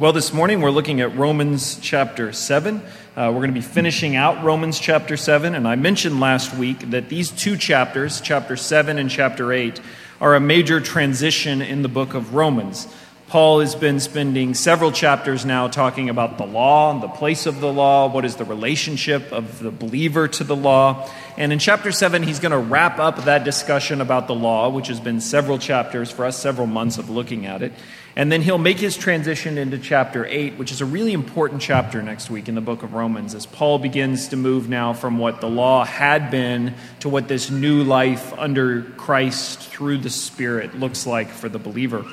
Well, this morning we're looking at Romans chapter 7. Uh, we're going to be finishing out Romans chapter 7. And I mentioned last week that these two chapters, chapter 7 and chapter 8, are a major transition in the book of Romans. Paul has been spending several chapters now talking about the law, and the place of the law, what is the relationship of the believer to the law. And in chapter 7, he's going to wrap up that discussion about the law, which has been several chapters for us, several months of looking at it. And then he'll make his transition into chapter 8, which is a really important chapter next week in the book of Romans, as Paul begins to move now from what the law had been to what this new life under Christ through the Spirit looks like for the believer.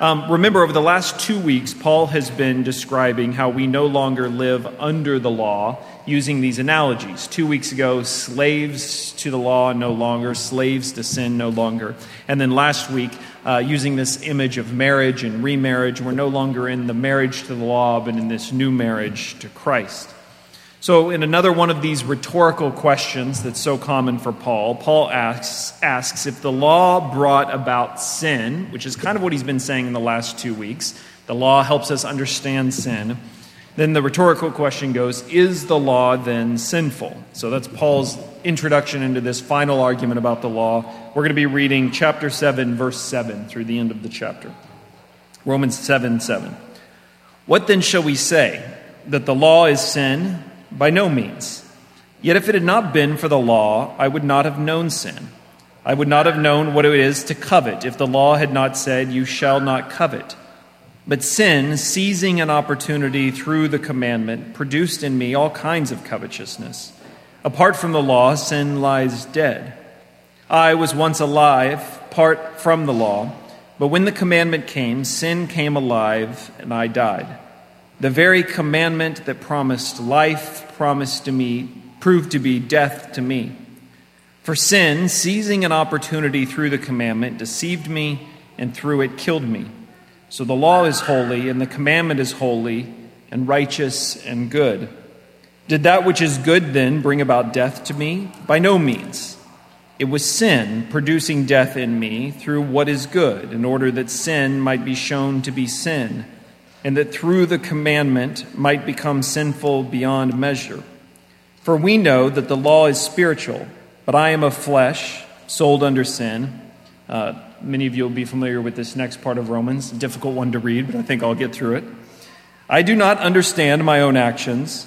Um, remember, over the last two weeks, Paul has been describing how we no longer live under the law using these analogies. Two weeks ago, slaves to the law no longer, slaves to sin no longer. And then last week, uh, using this image of marriage and remarriage, we're no longer in the marriage to the law, but in this new marriage to Christ. So, in another one of these rhetorical questions that's so common for Paul, Paul asks, asks if the law brought about sin, which is kind of what he's been saying in the last two weeks. The law helps us understand sin. Then the rhetorical question goes Is the law then sinful? So that's Paul's introduction into this final argument about the law. We're going to be reading chapter 7, verse 7 through the end of the chapter. Romans 7 7. What then shall we say? That the law is sin? By no means. Yet if it had not been for the law, I would not have known sin. I would not have known what it is to covet if the law had not said, You shall not covet. But sin, seizing an opportunity through the commandment, produced in me all kinds of covetousness. Apart from the law, sin lies dead. I was once alive, apart from the law, but when the commandment came, sin came alive, and I died. The very commandment that promised life promised to me proved to be death to me. For sin, seizing an opportunity through the commandment, deceived me and through it killed me. So the law is holy, and the commandment is holy, and righteous and good. Did that which is good then bring about death to me? By no means. It was sin producing death in me through what is good, in order that sin might be shown to be sin and that through the commandment might become sinful beyond measure. For we know that the law is spiritual, but I am of flesh, sold under sin. Uh, many of you will be familiar with this next part of Romans, a difficult one to read, but I think I'll get through it. I do not understand my own actions,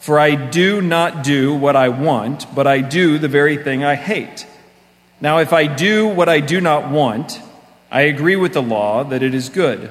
for I do not do what I want, but I do the very thing I hate. Now, if I do what I do not want, I agree with the law that it is good.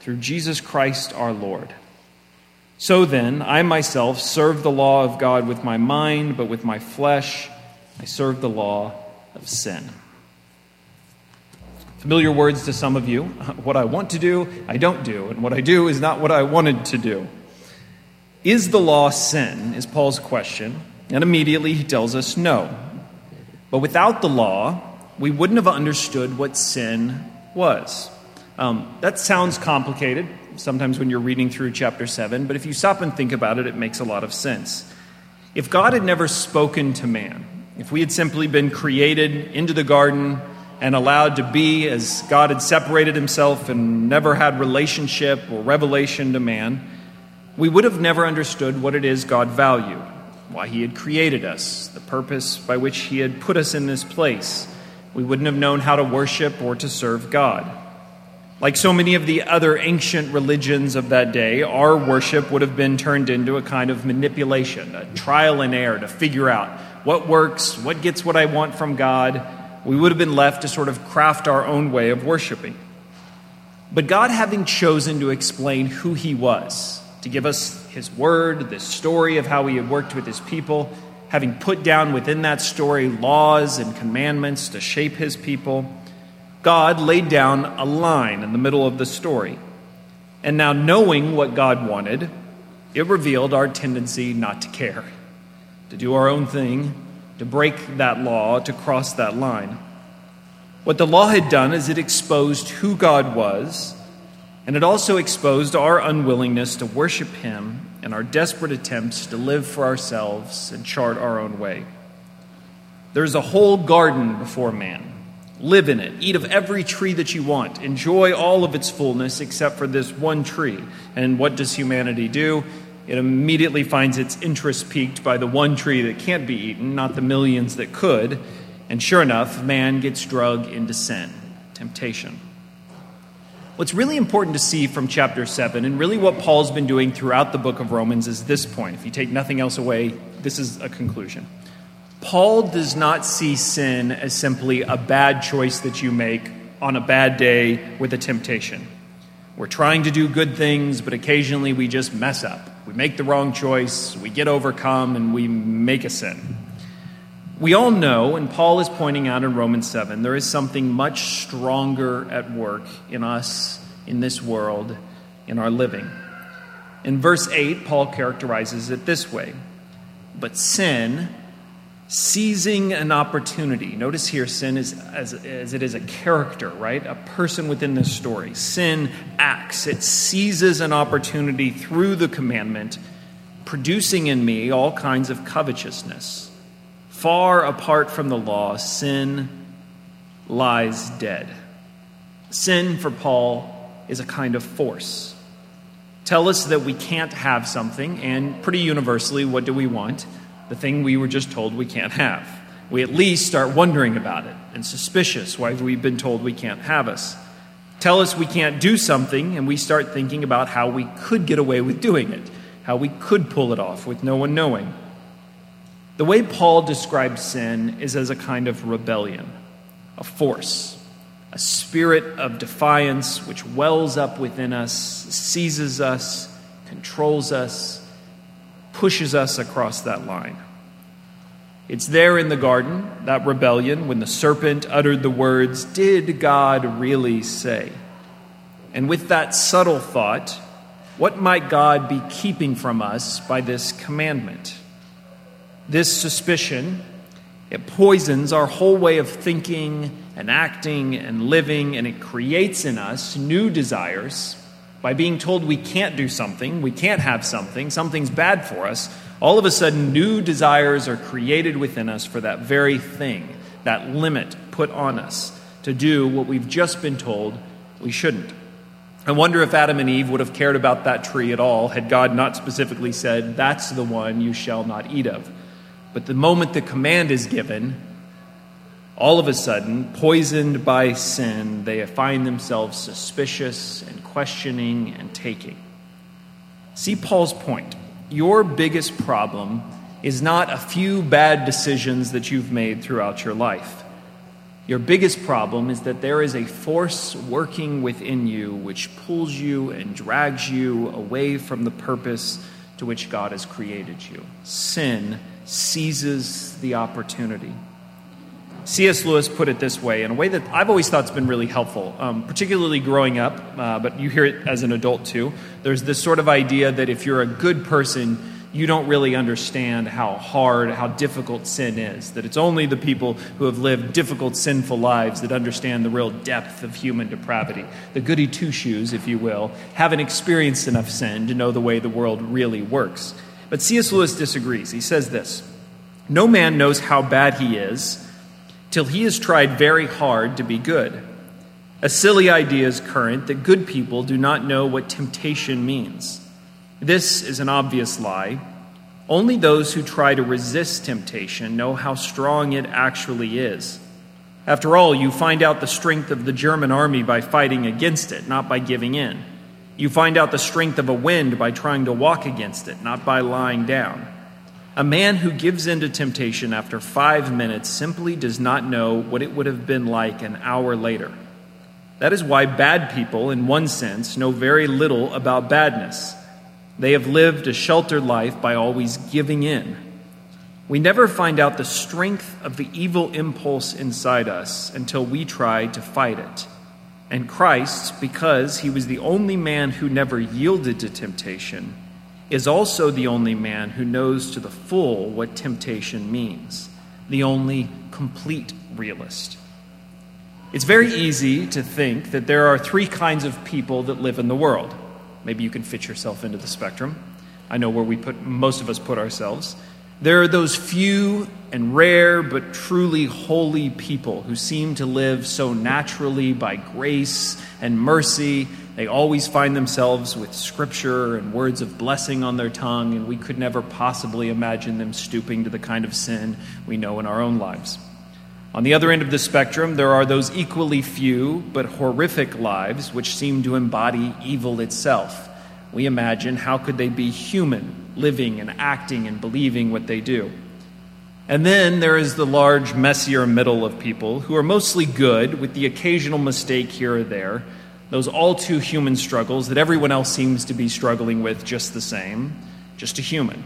through Jesus Christ our Lord. So then, I myself serve the law of God with my mind, but with my flesh, I serve the law of sin. Familiar words to some of you. What I want to do, I don't do, and what I do is not what I wanted to do. Is the law sin? Is Paul's question. And immediately he tells us no. But without the law, we wouldn't have understood what sin was. Um, that sounds complicated sometimes when you're reading through chapter 7, but if you stop and think about it, it makes a lot of sense. If God had never spoken to man, if we had simply been created into the garden and allowed to be as God had separated himself and never had relationship or revelation to man, we would have never understood what it is God valued, why he had created us, the purpose by which he had put us in this place. We wouldn't have known how to worship or to serve God. Like so many of the other ancient religions of that day, our worship would have been turned into a kind of manipulation, a trial and error to figure out what works, what gets what I want from God. We would have been left to sort of craft our own way of worshiping. But God, having chosen to explain who He was, to give us His word, the story of how He had worked with His people, having put down within that story laws and commandments to shape His people, God laid down a line in the middle of the story. And now, knowing what God wanted, it revealed our tendency not to care, to do our own thing, to break that law, to cross that line. What the law had done is it exposed who God was, and it also exposed our unwillingness to worship Him and our desperate attempts to live for ourselves and chart our own way. There's a whole garden before man. Live in it. Eat of every tree that you want. Enjoy all of its fullness except for this one tree. And what does humanity do? It immediately finds its interest piqued by the one tree that can't be eaten, not the millions that could. And sure enough, man gets drug into sin, temptation. What's really important to see from chapter 7, and really what Paul's been doing throughout the book of Romans, is this point. If you take nothing else away, this is a conclusion. Paul does not see sin as simply a bad choice that you make on a bad day with a temptation. We're trying to do good things, but occasionally we just mess up. We make the wrong choice, we get overcome, and we make a sin. We all know, and Paul is pointing out in Romans 7, there is something much stronger at work in us, in this world, in our living. In verse 8, Paul characterizes it this way But sin, seizing an opportunity. Notice here, sin is as, as it is a character, right? A person within this story. Sin acts, it seizes an opportunity through the commandment, producing in me all kinds of covetousness. Far apart from the law, sin lies dead. Sin, for Paul, is a kind of force. Tell us that we can't have something, and pretty universally, what do we want? The thing we were just told we can't have. We at least start wondering about it and suspicious why we've been told we can't have us. Tell us we can't do something, and we start thinking about how we could get away with doing it, how we could pull it off with no one knowing. The way Paul describes sin is as a kind of rebellion, a force, a spirit of defiance which wells up within us, seizes us, controls us, pushes us across that line. It's there in the garden, that rebellion, when the serpent uttered the words, Did God really say? And with that subtle thought, what might God be keeping from us by this commandment? This suspicion, it poisons our whole way of thinking and acting and living, and it creates in us new desires by being told we can't do something, we can't have something, something's bad for us, all of a sudden new desires are created within us for that very thing, that limit put on us to do what we've just been told we shouldn't. I wonder if Adam and Eve would have cared about that tree at all had God not specifically said, That's the one you shall not eat of. But the moment the command is given, all of a sudden, poisoned by sin, they find themselves suspicious and questioning and taking. See Paul's point. Your biggest problem is not a few bad decisions that you've made throughout your life. Your biggest problem is that there is a force working within you which pulls you and drags you away from the purpose to which God has created you. Sin seizes the opportunity. C.S. Lewis put it this way, in a way that I've always thought has been really helpful, um, particularly growing up, uh, but you hear it as an adult too. There's this sort of idea that if you're a good person, you don't really understand how hard, how difficult sin is. That it's only the people who have lived difficult, sinful lives that understand the real depth of human depravity. The goody two shoes, if you will, haven't experienced enough sin to know the way the world really works. But C.S. Lewis disagrees. He says this No man knows how bad he is till he has tried very hard to be good. A silly idea is current that good people do not know what temptation means. This is an obvious lie. Only those who try to resist temptation know how strong it actually is. After all, you find out the strength of the German army by fighting against it, not by giving in. You find out the strength of a wind by trying to walk against it, not by lying down. A man who gives in to temptation after five minutes simply does not know what it would have been like an hour later. That is why bad people, in one sense, know very little about badness. They have lived a sheltered life by always giving in. We never find out the strength of the evil impulse inside us until we try to fight it. And Christ, because he was the only man who never yielded to temptation, is also the only man who knows to the full what temptation means, the only complete realist. It's very easy to think that there are three kinds of people that live in the world Maybe you can fit yourself into the spectrum. I know where we put most of us put ourselves. There are those few and rare but truly holy people who seem to live so naturally by grace and mercy. They always find themselves with scripture and words of blessing on their tongue, and we could never possibly imagine them stooping to the kind of sin we know in our own lives. On the other end of the spectrum, there are those equally few but horrific lives which seem to embody evil itself. We imagine how could they be human, living and acting and believing what they do? And then there is the large, messier middle of people who are mostly good, with the occasional mistake here or there, those all too human struggles that everyone else seems to be struggling with just the same, just a human.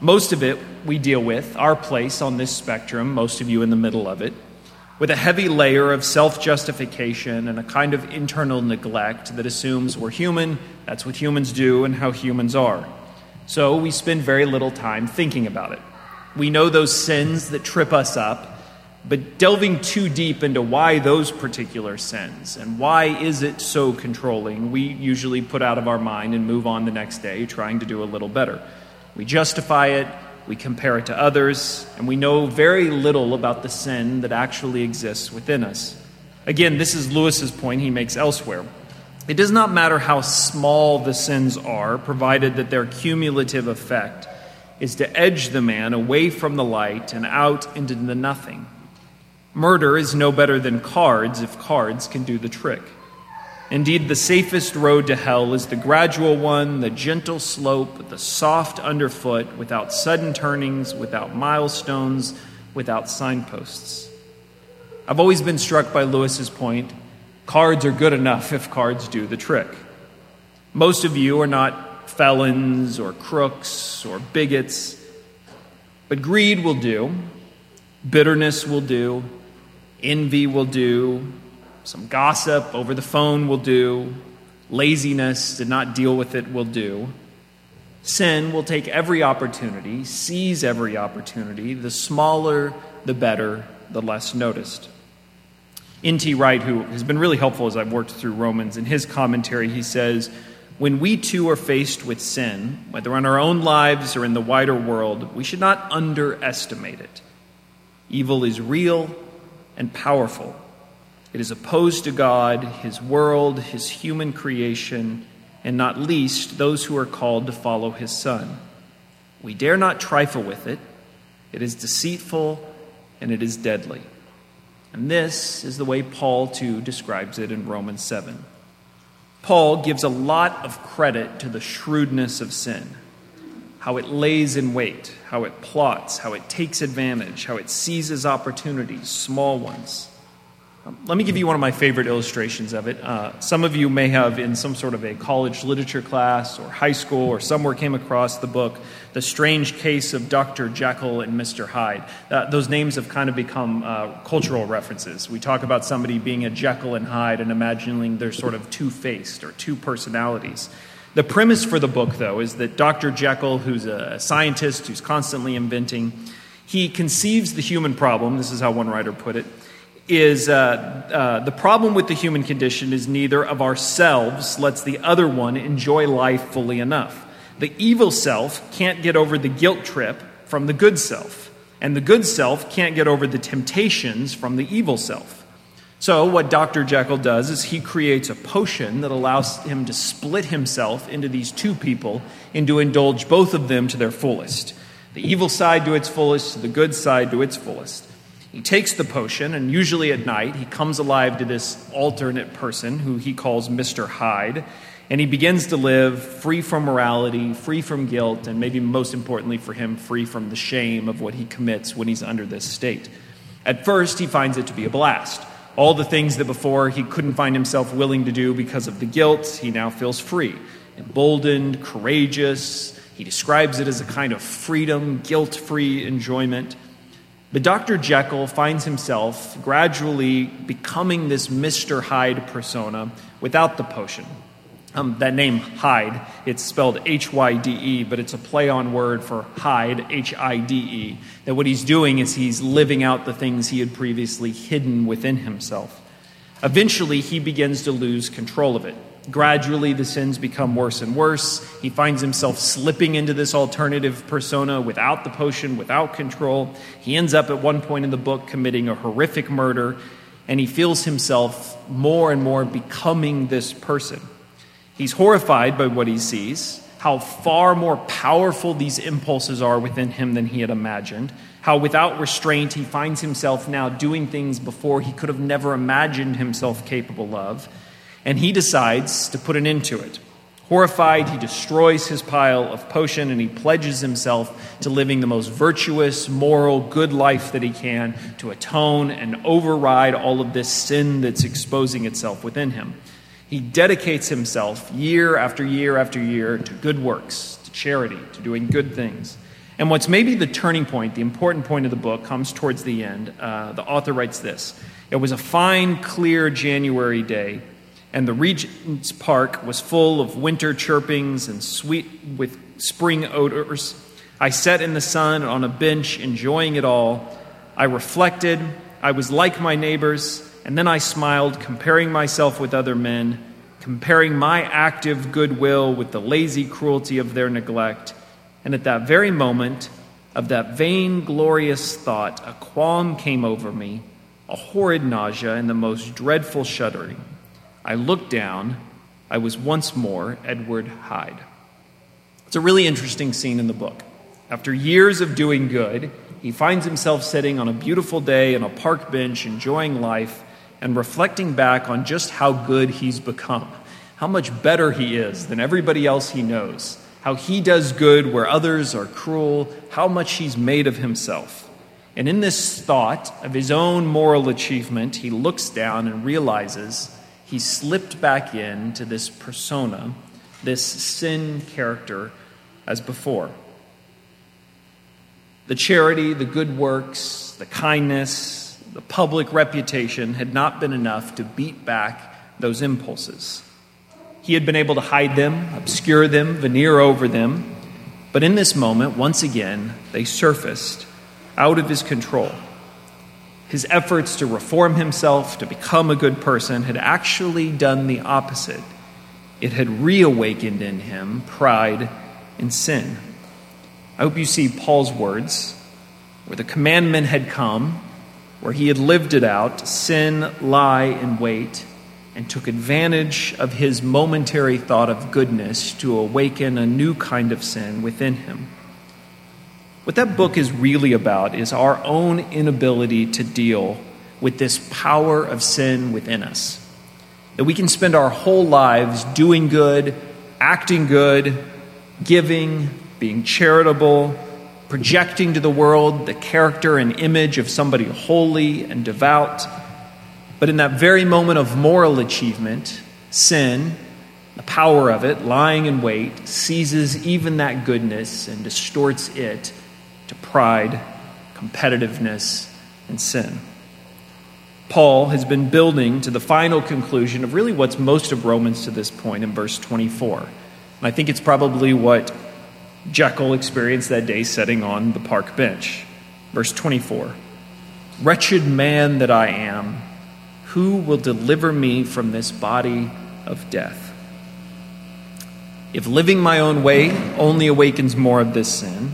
Most of it we deal with, our place on this spectrum, most of you in the middle of it, with a heavy layer of self justification and a kind of internal neglect that assumes we're human, that's what humans do, and how humans are. So we spend very little time thinking about it. We know those sins that trip us up, but delving too deep into why those particular sins and why is it so controlling, we usually put out of our mind and move on the next day trying to do a little better. We justify it, we compare it to others, and we know very little about the sin that actually exists within us. Again, this is Lewis's point he makes elsewhere. It does not matter how small the sins are, provided that their cumulative effect is to edge the man away from the light and out into the nothing. Murder is no better than cards if cards can do the trick. Indeed, the safest road to hell is the gradual one, the gentle slope, the soft underfoot, without sudden turnings, without milestones, without signposts. I've always been struck by Lewis's point cards are good enough if cards do the trick. Most of you are not felons or crooks or bigots, but greed will do, bitterness will do, envy will do, some gossip over the phone will do. Laziness to not deal with it will do. Sin will take every opportunity, seize every opportunity. The smaller, the better, the less noticed. N.T. Wright, who has been really helpful as I've worked through Romans, in his commentary, he says, When we too are faced with sin, whether in our own lives or in the wider world, we should not underestimate it. Evil is real and powerful. It is opposed to God, His world, His human creation, and not least those who are called to follow His Son. We dare not trifle with it. It is deceitful and it is deadly. And this is the way Paul, too, describes it in Romans 7. Paul gives a lot of credit to the shrewdness of sin how it lays in wait, how it plots, how it takes advantage, how it seizes opportunities, small ones. Um, let me give you one of my favorite illustrations of it. Uh, some of you may have, in some sort of a college literature class or high school or somewhere, came across the book, The Strange Case of Dr. Jekyll and Mr. Hyde. Uh, those names have kind of become uh, cultural references. We talk about somebody being a Jekyll and Hyde and imagining they're sort of two faced or two personalities. The premise for the book, though, is that Dr. Jekyll, who's a scientist who's constantly inventing, he conceives the human problem. This is how one writer put it is uh, uh, the problem with the human condition is neither of ourselves lets the other one enjoy life fully enough. The evil self can't get over the guilt trip from the good self, and the good self can't get over the temptations from the evil self. So, what Dr. Jekyll does is he creates a potion that allows him to split himself into these two people and to indulge both of them to their fullest. The evil side to its fullest, the good side to its fullest. He takes the potion, and usually at night, he comes alive to this alternate person who he calls Mr. Hyde, and he begins to live free from morality, free from guilt, and maybe most importantly for him, free from the shame of what he commits when he's under this state. At first, he finds it to be a blast. All the things that before he couldn't find himself willing to do because of the guilt, he now feels free, emboldened, courageous. He describes it as a kind of freedom, guilt free enjoyment. But Dr. Jekyll finds himself gradually becoming this Mr. Hyde persona without the potion. Um, that name, Hyde, it's spelled H Y D E, but it's a play on word for hide, H I D E. That what he's doing is he's living out the things he had previously hidden within himself. Eventually, he begins to lose control of it. Gradually, the sins become worse and worse. He finds himself slipping into this alternative persona without the potion, without control. He ends up at one point in the book committing a horrific murder, and he feels himself more and more becoming this person. He's horrified by what he sees, how far more powerful these impulses are within him than he had imagined, how without restraint he finds himself now doing things before he could have never imagined himself capable of and he decides to put an end to it. Horrified, he destroys his pile of potion and he pledges himself to living the most virtuous, moral, good life that he can to atone and override all of this sin that's exposing itself within him. He dedicates himself year after year after year to good works, to charity, to doing good things. And what's maybe the turning point, the important point of the book, comes towards the end. Uh, the author writes this It was a fine, clear January day and the Regent's Park was full of winter chirpings and sweet with spring odors. I sat in the sun on a bench, enjoying it all. I reflected. I was like my neighbors, and then I smiled, comparing myself with other men, comparing my active goodwill with the lazy cruelty of their neglect. And at that very moment of that vain, glorious thought, a qualm came over me, a horrid nausea, and the most dreadful shuddering. I looked down. I was once more Edward Hyde. It's a really interesting scene in the book. After years of doing good, he finds himself sitting on a beautiful day on a park bench, enjoying life, and reflecting back on just how good he's become, how much better he is than everybody else he knows, how he does good where others are cruel, how much he's made of himself. And in this thought of his own moral achievement, he looks down and realizes he slipped back into this persona, this sin character, as before. The charity, the good works, the kindness, the public reputation had not been enough to beat back those impulses. He had been able to hide them, obscure them, veneer over them, but in this moment, once again, they surfaced out of his control. His efforts to reform himself, to become a good person, had actually done the opposite. It had reawakened in him pride and sin. I hope you see Paul's words where the commandment had come, where he had lived it out sin, lie, and wait, and took advantage of his momentary thought of goodness to awaken a new kind of sin within him. What that book is really about is our own inability to deal with this power of sin within us. That we can spend our whole lives doing good, acting good, giving, being charitable, projecting to the world the character and image of somebody holy and devout. But in that very moment of moral achievement, sin, the power of it, lying in wait, seizes even that goodness and distorts it to pride, competitiveness, and sin. Paul has been building to the final conclusion of really what's most of Romans to this point in verse 24. And I think it's probably what Jekyll experienced that day sitting on the park bench. Verse 24 Wretched man that I am, who will deliver me from this body of death? If living my own way only awakens more of this sin,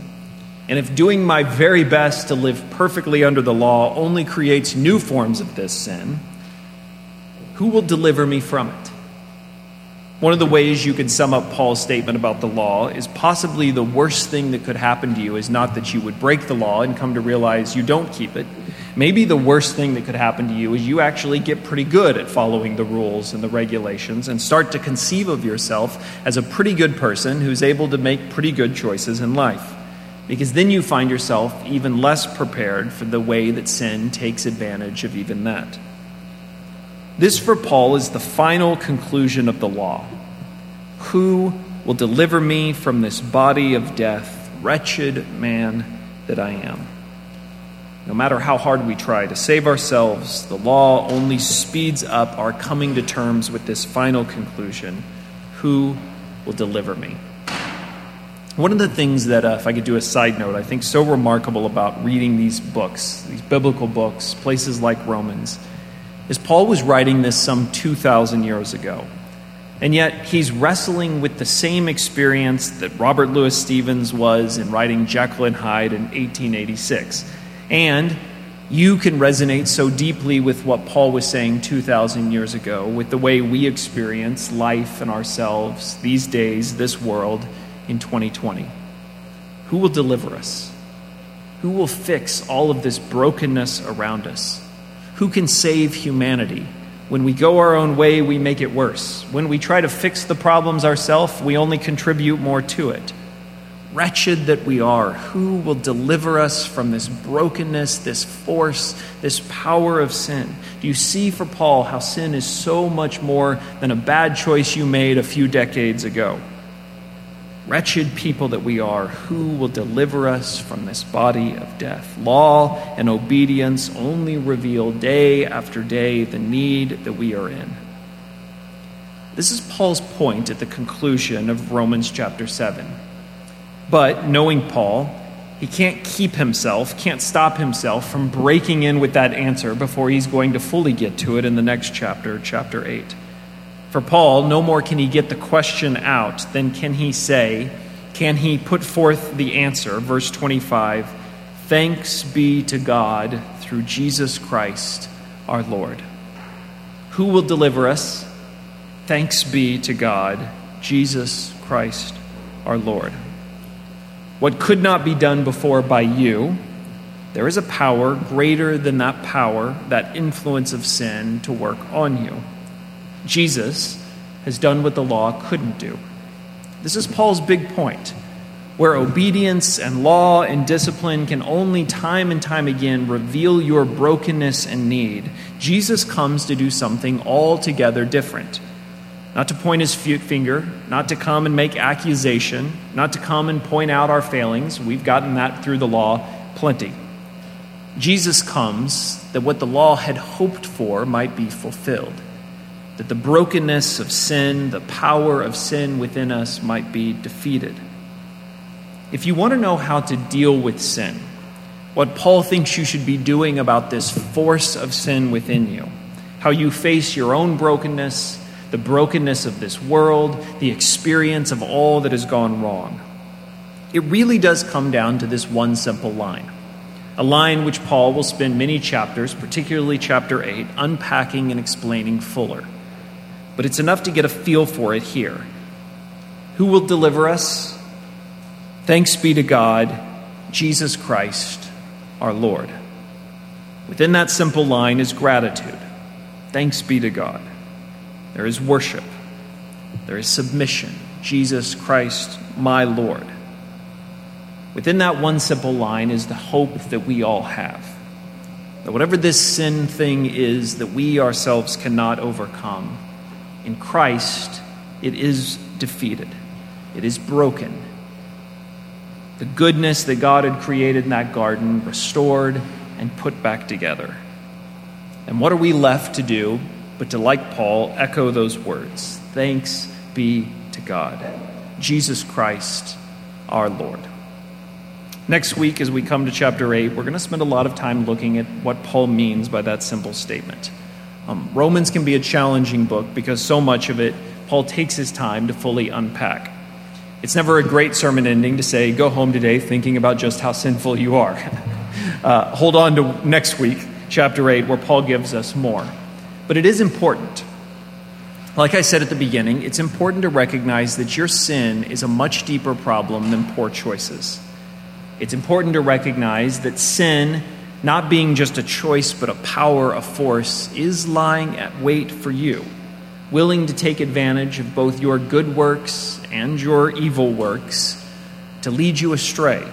and if doing my very best to live perfectly under the law only creates new forms of this sin, who will deliver me from it? One of the ways you could sum up Paul's statement about the law is possibly the worst thing that could happen to you is not that you would break the law and come to realize you don't keep it, Maybe the worst thing that could happen to you is you actually get pretty good at following the rules and the regulations and start to conceive of yourself as a pretty good person who's able to make pretty good choices in life. Because then you find yourself even less prepared for the way that sin takes advantage of even that. This, for Paul, is the final conclusion of the law. Who will deliver me from this body of death, wretched man that I am? No matter how hard we try to save ourselves, the law only speeds up our coming to terms with this final conclusion Who will deliver me? One of the things that, uh, if I could do a side note, I think so remarkable about reading these books, these biblical books, places like Romans, is Paul was writing this some 2,000 years ago. And yet, he's wrestling with the same experience that Robert Louis Stevenson was in writing Jekyll and Hyde in 1886. And you can resonate so deeply with what Paul was saying 2,000 years ago, with the way we experience life and ourselves these days, this world in 2020. Who will deliver us? Who will fix all of this brokenness around us? Who can save humanity? When we go our own way, we make it worse. When we try to fix the problems ourselves, we only contribute more to it. Wretched that we are, who will deliver us from this brokenness, this force, this power of sin? Do you see for Paul how sin is so much more than a bad choice you made a few decades ago? Wretched people that we are, who will deliver us from this body of death? Law and obedience only reveal day after day the need that we are in. This is Paul's point at the conclusion of Romans chapter 7. But knowing Paul, he can't keep himself, can't stop himself from breaking in with that answer before he's going to fully get to it in the next chapter, chapter 8. For Paul, no more can he get the question out than can he say, can he put forth the answer? Verse 25 Thanks be to God through Jesus Christ our Lord. Who will deliver us? Thanks be to God, Jesus Christ our Lord. What could not be done before by you, there is a power greater than that power, that influence of sin, to work on you. Jesus has done what the law couldn't do. This is Paul's big point. Where obedience and law and discipline can only time and time again reveal your brokenness and need, Jesus comes to do something altogether different. Not to point his finger, not to come and make accusation, not to come and point out our failings. We've gotten that through the law plenty. Jesus comes that what the law had hoped for might be fulfilled that the brokenness of sin, the power of sin within us might be defeated. If you want to know how to deal with sin, what Paul thinks you should be doing about this force of sin within you, how you face your own brokenness, the brokenness of this world, the experience of all that has gone wrong, it really does come down to this one simple line. A line which Paul will spend many chapters, particularly chapter 8, unpacking and explaining fuller but it's enough to get a feel for it here. Who will deliver us? Thanks be to God, Jesus Christ, our Lord. Within that simple line is gratitude. Thanks be to God. There is worship. There is submission. Jesus Christ, my Lord. Within that one simple line is the hope that we all have. That whatever this sin thing is that we ourselves cannot overcome, in Christ, it is defeated, it is broken. The goodness that God had created in that garden, restored and put back together. And what are we left to do but to, like Paul, echo those words? Thanks be to God, Jesus Christ, our Lord. Next week, as we come to chapter 8, we're going to spend a lot of time looking at what Paul means by that simple statement. Um, Romans can be a challenging book because so much of it, Paul takes his time to fully unpack. It's never a great sermon ending to say, go home today thinking about just how sinful you are. uh, hold on to next week, chapter 8, where Paul gives us more. But it is important. Like I said at the beginning, it's important to recognize that your sin is a much deeper problem than poor choices. It's important to recognize that sin not being just a choice but a power, a force, is lying at wait for you, willing to take advantage of both your good works and your evil works to lead you astray.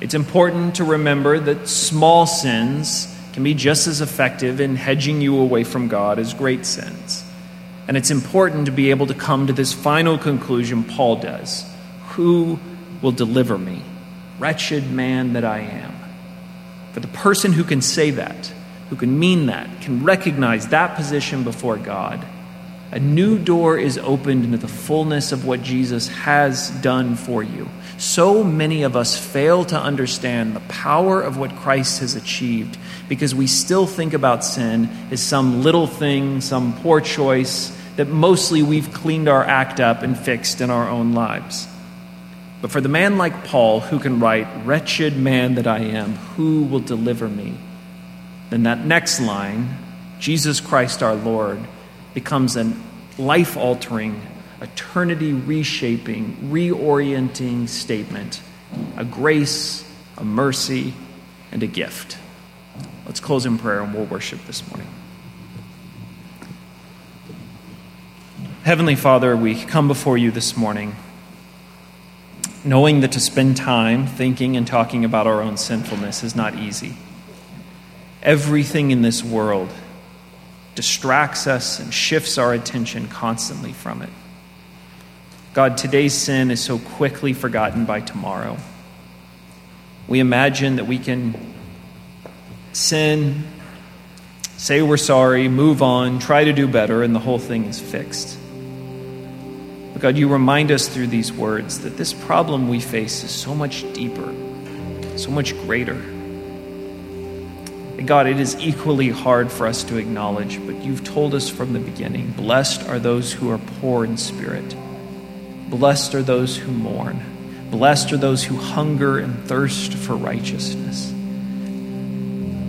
It's important to remember that small sins can be just as effective in hedging you away from God as great sins. And it's important to be able to come to this final conclusion Paul does Who will deliver me? Wretched man that I am. For the person who can say that, who can mean that, can recognize that position before God, a new door is opened into the fullness of what Jesus has done for you. So many of us fail to understand the power of what Christ has achieved because we still think about sin as some little thing, some poor choice that mostly we've cleaned our act up and fixed in our own lives. But for the man like Paul, who can write, Wretched man that I am, who will deliver me? Then that next line, Jesus Christ our Lord, becomes a life altering, eternity reshaping, reorienting statement a grace, a mercy, and a gift. Let's close in prayer and we'll worship this morning. Heavenly Father, we come before you this morning knowing that to spend time thinking and talking about our own sinfulness is not easy. Everything in this world distracts us and shifts our attention constantly from it. God, today's sin is so quickly forgotten by tomorrow. We imagine that we can sin, say we're sorry, move on, try to do better, and the whole thing is fixed. God, you remind us through these words that this problem we face is so much deeper, so much greater. And God, it is equally hard for us to acknowledge, but you've told us from the beginning blessed are those who are poor in spirit, blessed are those who mourn, blessed are those who hunger and thirst for righteousness.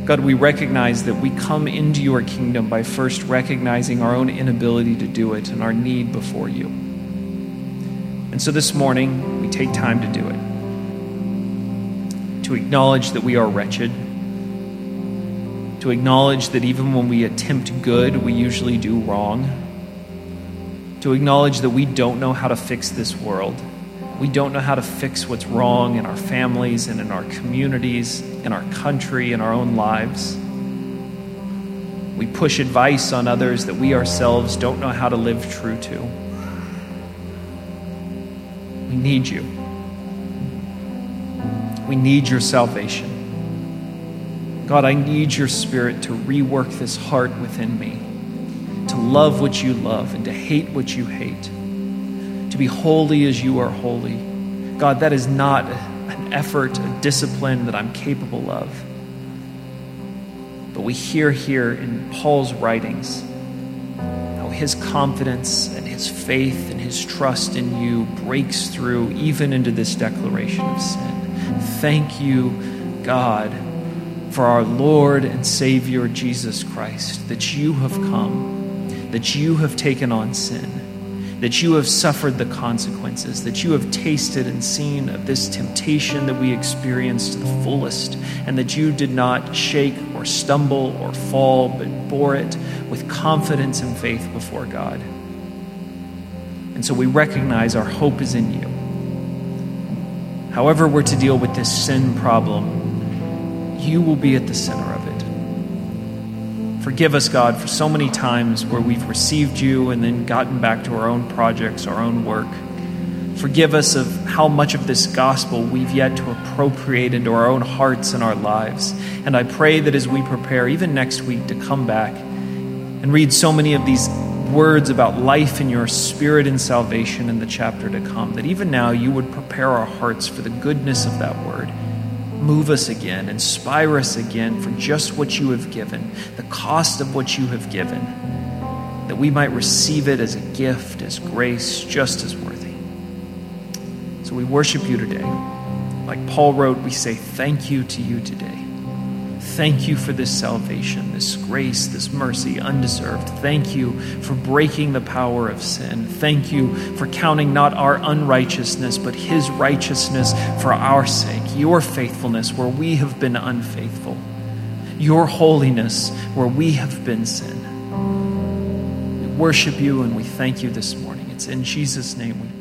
God, we recognize that we come into your kingdom by first recognizing our own inability to do it and our need before you. And so this morning, we take time to do it. To acknowledge that we are wretched. To acknowledge that even when we attempt good, we usually do wrong. To acknowledge that we don't know how to fix this world. We don't know how to fix what's wrong in our families and in our communities, in our country, in our own lives. We push advice on others that we ourselves don't know how to live true to. Need you. We need your salvation. God, I need your spirit to rework this heart within me, to love what you love and to hate what you hate, to be holy as you are holy. God, that is not an effort, a discipline that I'm capable of. But we hear here in Paul's writings his confidence and his faith and his trust in you breaks through even into this declaration of sin. Thank you, God, for our Lord and Savior Jesus Christ, that you have come, that you have taken on sin, that you have suffered the consequences, that you have tasted and seen of this temptation that we experienced to the fullest, and that you did not shake or stumble or fall, but bore it with confidence and faith before God. And so we recognize our hope is in you. However, we're to deal with this sin problem, you will be at the center of. Forgive us, God, for so many times where we've received you and then gotten back to our own projects, our own work. Forgive us of how much of this gospel we've yet to appropriate into our own hearts and our lives. And I pray that as we prepare, even next week, to come back and read so many of these words about life in your spirit and salvation in the chapter to come, that even now you would prepare our hearts for the goodness of that word. Move us again, inspire us again for just what you have given, the cost of what you have given, that we might receive it as a gift, as grace, just as worthy. So we worship you today. Like Paul wrote, we say thank you to you today. Thank you for this salvation, this grace, this mercy, undeserved. Thank you for breaking the power of sin. Thank you for counting not our unrighteousness, but His righteousness for our sake, your faithfulness where we have been unfaithful. your holiness where we have been sin. We worship you and we thank you this morning. It's in Jesus' name we.